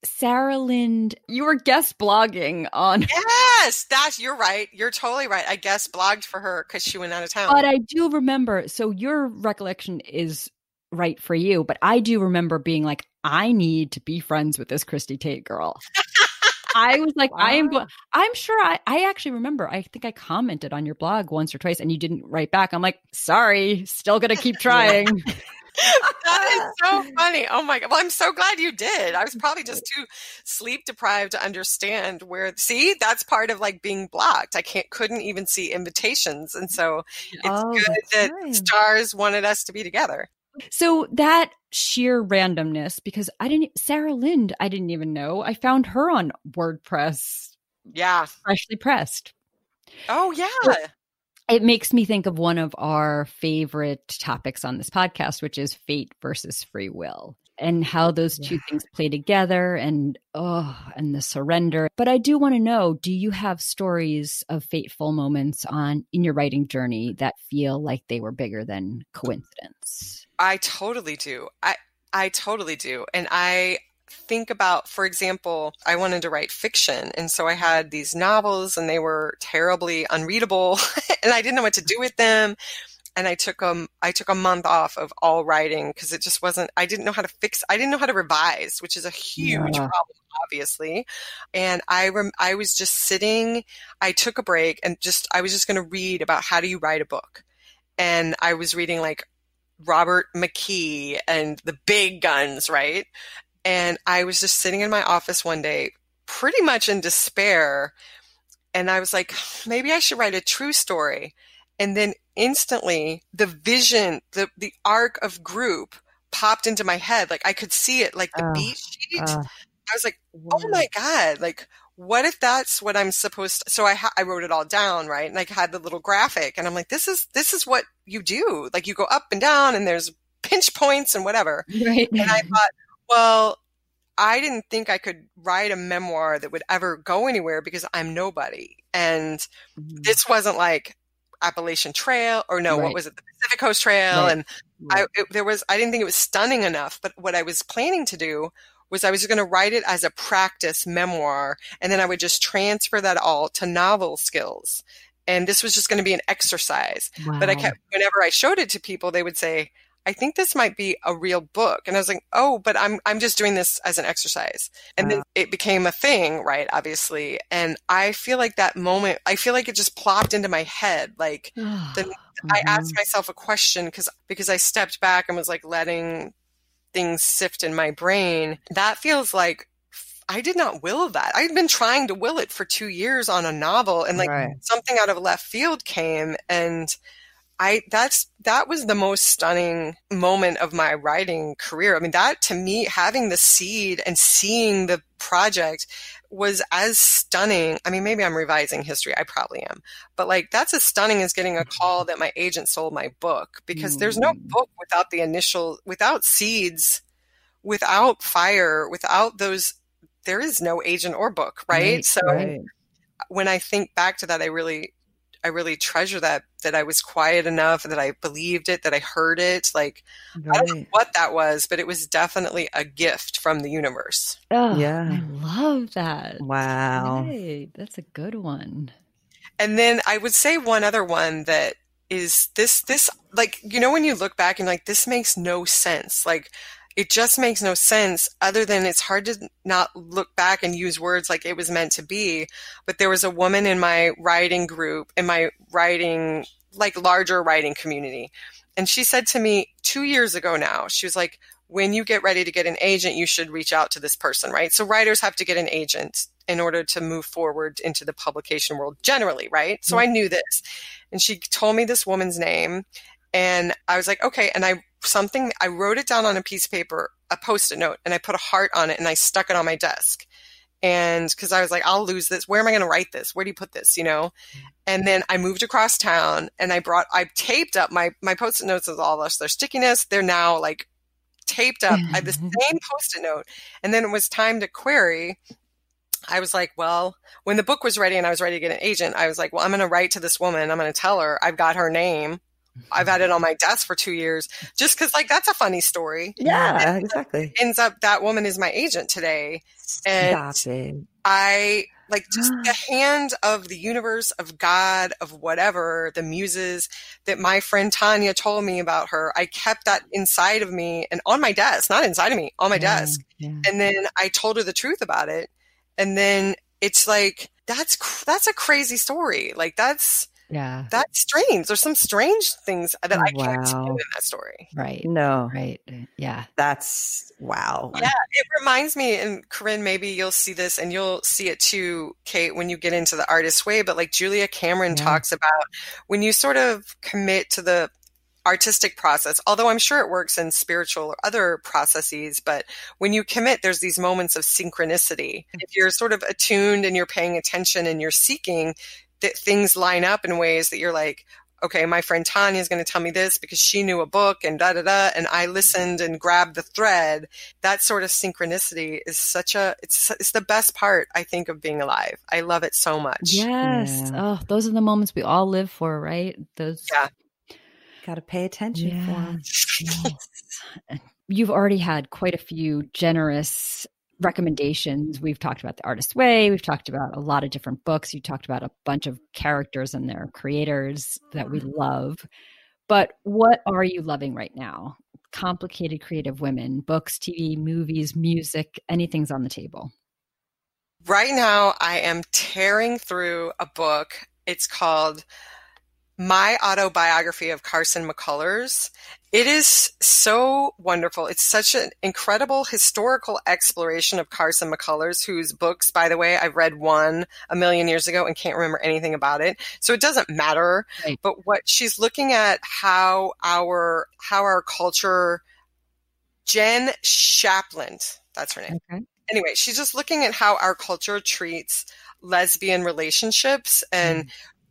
B: Sarah Lind, you were guest blogging on.
C: Yes, that's you're right. You're totally right. I guest blogged for her because she went out of town.
B: But I do remember. So your recollection is right for you, but I do remember being like, I need to be friends with this Christie Tate girl. I was like, wow. I am going. I'm sure. I I actually remember. I think I commented on your blog once or twice, and you didn't write back. I'm like, sorry, still gonna keep trying
C: that is so funny. Oh my god. Well, I'm so glad you did. I was probably just too sleep deprived to understand where see, that's part of like being blocked. I can't couldn't even see invitations. And so it's oh, good that stars wanted us to be together.
B: So that sheer randomness, because I didn't Sarah Lind, I didn't even know. I found her on WordPress.
C: Yeah.
B: Freshly pressed.
C: Oh yeah
B: it makes me think of one of our favorite topics on this podcast, which is fate versus free will and how those two yeah. things play together and oh and the surrender. But i do want to know do you have stories of fateful moments on in your writing journey that feel like they were bigger than coincidence?
C: I totally do. I i totally do. And i think about, for example, I wanted to write fiction. And so I had these novels and they were terribly unreadable and I didn't know what to do with them. And I took um I took a month off of all writing because it just wasn't I didn't know how to fix I didn't know how to revise, which is a huge yeah. problem obviously. And I rem- I was just sitting I took a break and just I was just going to read about how do you write a book. And I was reading like Robert McKee and the big guns, right? And I was just sitting in my office one day, pretty much in despair. And I was like, maybe I should write a true story. And then instantly the vision, the, the arc of group popped into my head. Like I could see it, like the uh, beat sheet. Uh, I was like, oh my God, like, what if that's what I'm supposed to? So I, ha- I wrote it all down, right? And I had the little graphic and I'm like, this is, this is what you do. Like you go up and down and there's pinch points and whatever.
B: Right.
C: And I thought, well, I didn't think I could write a memoir that would ever go anywhere because I'm nobody. And mm-hmm. this wasn't like Appalachian Trail or no, right. what was it? The Pacific Coast Trail. Right. And right. I, it, there was, I didn't think it was stunning enough, but what I was planning to do was I was going to write it as a practice memoir and then I would just transfer that all to novel skills. And this was just going to be an exercise. Wow. But I kept, whenever I showed it to people, they would say, I think this might be a real book. And I was like, oh, but I'm, I'm just doing this as an exercise. And then it became a thing, right? Obviously. And I feel like that moment, I feel like it just plopped into my head. Like then I asked mm-hmm. myself a question because, because I stepped back and was like letting things sift in my brain. That feels like I did not will that. I've been trying to will it for two years on a novel and like right. something out of left field came and I that's that was the most stunning moment of my writing career. I mean, that to me, having the seed and seeing the project was as stunning. I mean, maybe I'm revising history. I probably am. But like that's as stunning as getting a call that my agent sold my book because mm. there's no mm. book without the initial without seeds, without fire, without those there is no agent or book, right? right so right. when I think back to that, I really I really treasure that that I was quiet enough that I believed it, that I heard it. Like right. I don't know what that was, but it was definitely a gift from the universe.
B: Oh, yeah. I love that.
A: Wow.
B: Hey, that's a good one.
C: And then I would say one other one that is this this like you know when you look back and like this makes no sense like it just makes no sense other than it's hard to not look back and use words like it was meant to be but there was a woman in my writing group in my writing like larger writing community and she said to me 2 years ago now she was like when you get ready to get an agent you should reach out to this person right so writers have to get an agent in order to move forward into the publication world generally, right? So mm. I knew this. And she told me this woman's name and I was like, okay. And I something I wrote it down on a piece of paper, a post-it note, and I put a heart on it and I stuck it on my desk. And because I was like, I'll lose this. Where am I going to write this? Where do you put this? You know? And then I moved across town and I brought, I taped up my, my post-it notes with all this, their stickiness. They're now like taped up. I had the mm-hmm. same post-it note. And then it was time to query. I was like, well, when the book was ready and I was ready to get an agent, I was like, well, I'm going to write to this woman. I'm going to tell her I've got her name. I've had it on my desk for two years just because, like, that's a funny story.
A: Yeah, and exactly.
C: Ends up that woman is my agent today. And I like just the hand of the universe, of God, of whatever, the muses that my friend Tanya told me about her. I kept that inside of me and on my desk, not inside of me, on my yeah, desk. Yeah. And then I told her the truth about it and then it's like that's that's a crazy story like that's
B: yeah
C: that's strange there's some strange things that oh, i can't wow. in that story
B: right
A: no
B: right uh, yeah
A: that's wow
C: yeah it reminds me and corinne maybe you'll see this and you'll see it too kate when you get into the artist way but like julia cameron yeah. talks about when you sort of commit to the artistic process, although I'm sure it works in spiritual or other processes. But when you commit, there's these moments of synchronicity. Mm. If you're sort of attuned and you're paying attention and you're seeking, that things line up in ways that you're like, okay, my friend Tanya is going to tell me this because she knew a book and da da da, and I listened and grabbed the thread. That sort of synchronicity is such a it's it's the best part I think of being alive. I love it so much.
B: Yes. Yeah. Oh, those are the moments we all live for, right? Those
C: yeah.
A: Got to pay attention yes. for them.
B: Yes. You've already had quite a few generous recommendations. We've talked about The Artist's Way. We've talked about a lot of different books. You talked about a bunch of characters and their creators that we mm-hmm. love. But what are you loving right now? Complicated creative women, books, TV, movies, music, anything's on the table.
C: Right now, I am tearing through a book. It's called my autobiography of Carson McCullers. It is so wonderful. It's such an incredible historical exploration of Carson McCullers, whose books, by the way, I've read one a million years ago and can't remember anything about it. So it doesn't matter. Right. But what she's looking at how our how our culture Jenn Shapland, that's her name. Okay. Anyway, she's just looking at how our culture treats lesbian relationships and mm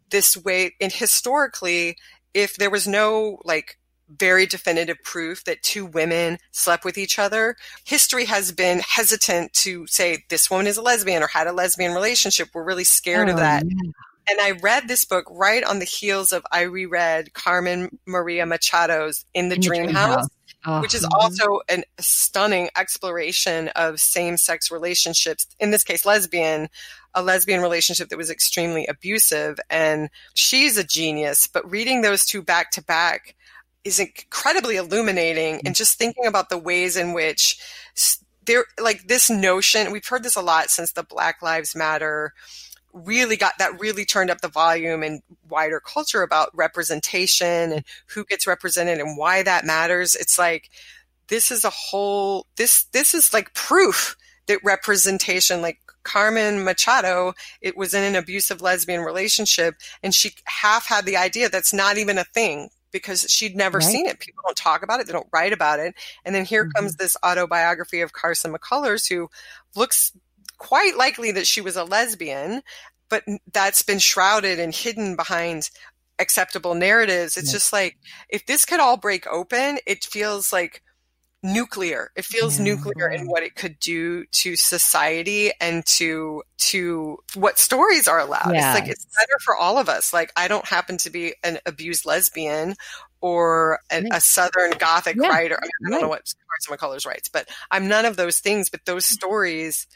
C: this way and historically if there was no like very definitive proof that two women slept with each other. History has been hesitant to say this woman is a lesbian or had a lesbian relationship. We're really scared oh, of that. Yeah. And I read this book right on the heels of I reread Carmen Maria Machado's In the, In Dream, Dream, House, House. Oh, which is mm-hmm. also a stunning exploration of same sex relationships, in this case, lesbian, a lesbian relationship that was extremely abusive. And she's a genius, but reading those two back to back is incredibly illuminating. And just thinking about the ways in which there, like this notion, we've heard this a lot since the Black Lives Matter really got that really turned up the volume in wider culture about representation and who gets represented and why that matters. It's like this is a whole this this is like proof that representation like Carmen Machado, it was in an abusive lesbian relationship and she half had the idea that's not even a thing because she'd never right. seen it. People don't talk about it. They don't write about it. And then here mm-hmm. comes this autobiography of Carson McCullers who looks quite likely that she was a lesbian, but that's been shrouded and hidden behind acceptable narratives. It's just like if this could all break open, it feels like nuclear. It feels
A: Yeah.
C: nuclear in what it could do to society and to to what stories are allowed. It's like it's better for all of us. Like I don't happen to be an abused lesbian or an, a southern gothic
B: Yeah.
C: writer. I, mean, I don't know what of McCullers writes, but I'm none of those things. But those mm. stories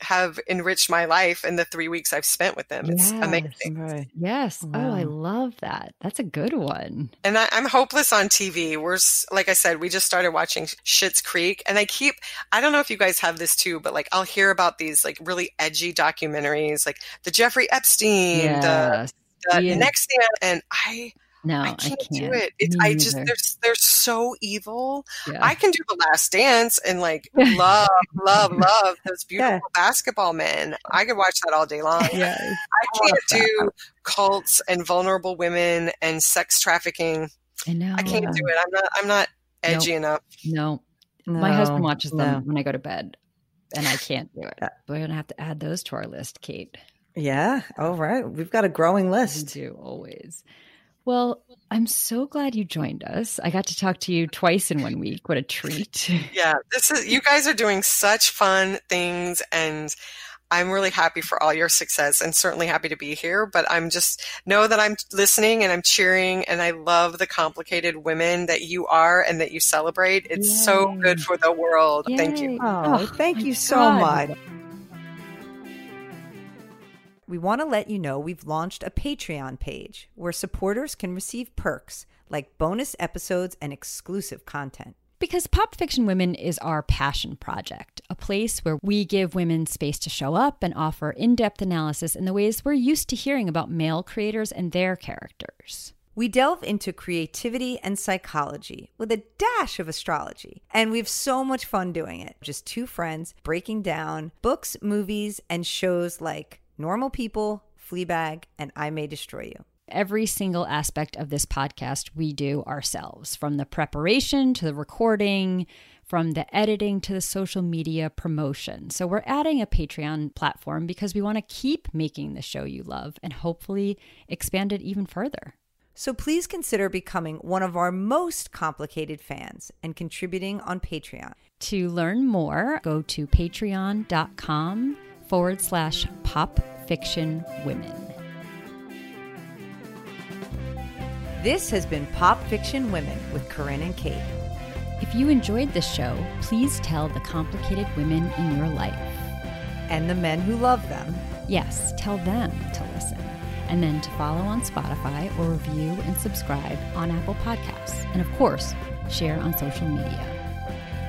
C: have enriched my life in the three weeks I've spent with them. It's
B: Yes.
C: amazing.
A: Right.
B: Yes. Oh, I love that. That's a good one.
C: And I, I'm hopeless on TV. We're, like I said, we just started watching Schitt's Creek and I keep, I don't know if you guys have this too, but like I'll hear about these like really edgy documentaries, like the Jeffrey Epstein, the,
B: Yes.
C: the
B: Yeah.
C: next thing, and I,
B: No,
C: I
B: I
C: can't,
B: can't,
C: do it. It's, I just they're they're so evil.
B: Yeah.
C: I can do the last dance and like love, love, love those beautiful
A: Yeah.
C: basketball men. I could watch that all day long.
B: yes.
C: I can't do cults and vulnerable women and sex trafficking.
B: I know.
C: I can't do it. I'm not. I'm not edgy enough.
B: No, my husband
A: No,
B: watches them when I go to bed, and I can't do it. We're gonna have to add those to our list, Kate.
A: Yeah. All right. We've got a growing
B: We
A: list.
B: do always. Well, I'm so glad you joined us. I got to talk to you twice in one week. What a treat!
C: Yeah, this is. You guys are doing such fun things, and I'm really happy for all your success, and certainly happy to be here. But I'm just know that I'm listening and I'm cheering, and I love the complicated women that you are and that you celebrate. It's so good for the world. Thank you.
B: Yay.
A: Oh, oh thank
B: my
A: you so
B: God.
A: much. We want to let you know we've launched a Patreon page where supporters can receive perks like bonus episodes and exclusive content.
B: Because Pop Fiction Women is our passion project, a place where we give women space to show up and offer in depth analysis in the ways we're used to hearing about male creators and their characters.
A: We delve into creativity and psychology with a dash of astrology, and we have so much fun doing it. Just two friends breaking down books, movies, and shows like Normal People, Fleabag, and I May Destroy You.
B: Every single aspect of this podcast we do ourselves, from the preparation to the recording, from the editing to the social media promotion. So, we're adding a Patreon platform because we want to keep making the show you love and hopefully expand it even further.
A: So please consider becoming one of our most complicated fans and contributing on Patreon.
B: To learn more, go to patreon.com forward slash pop fiction women.
A: This has been Pop Fiction Women with Corinne and Kate.
B: If you enjoyed this show, please tell the complicated women in your life.
A: And the men who love them.
B: Yes, tell them to listen. And then to follow on Spotify or review and subscribe on Apple Podcasts. And of course, share on social media.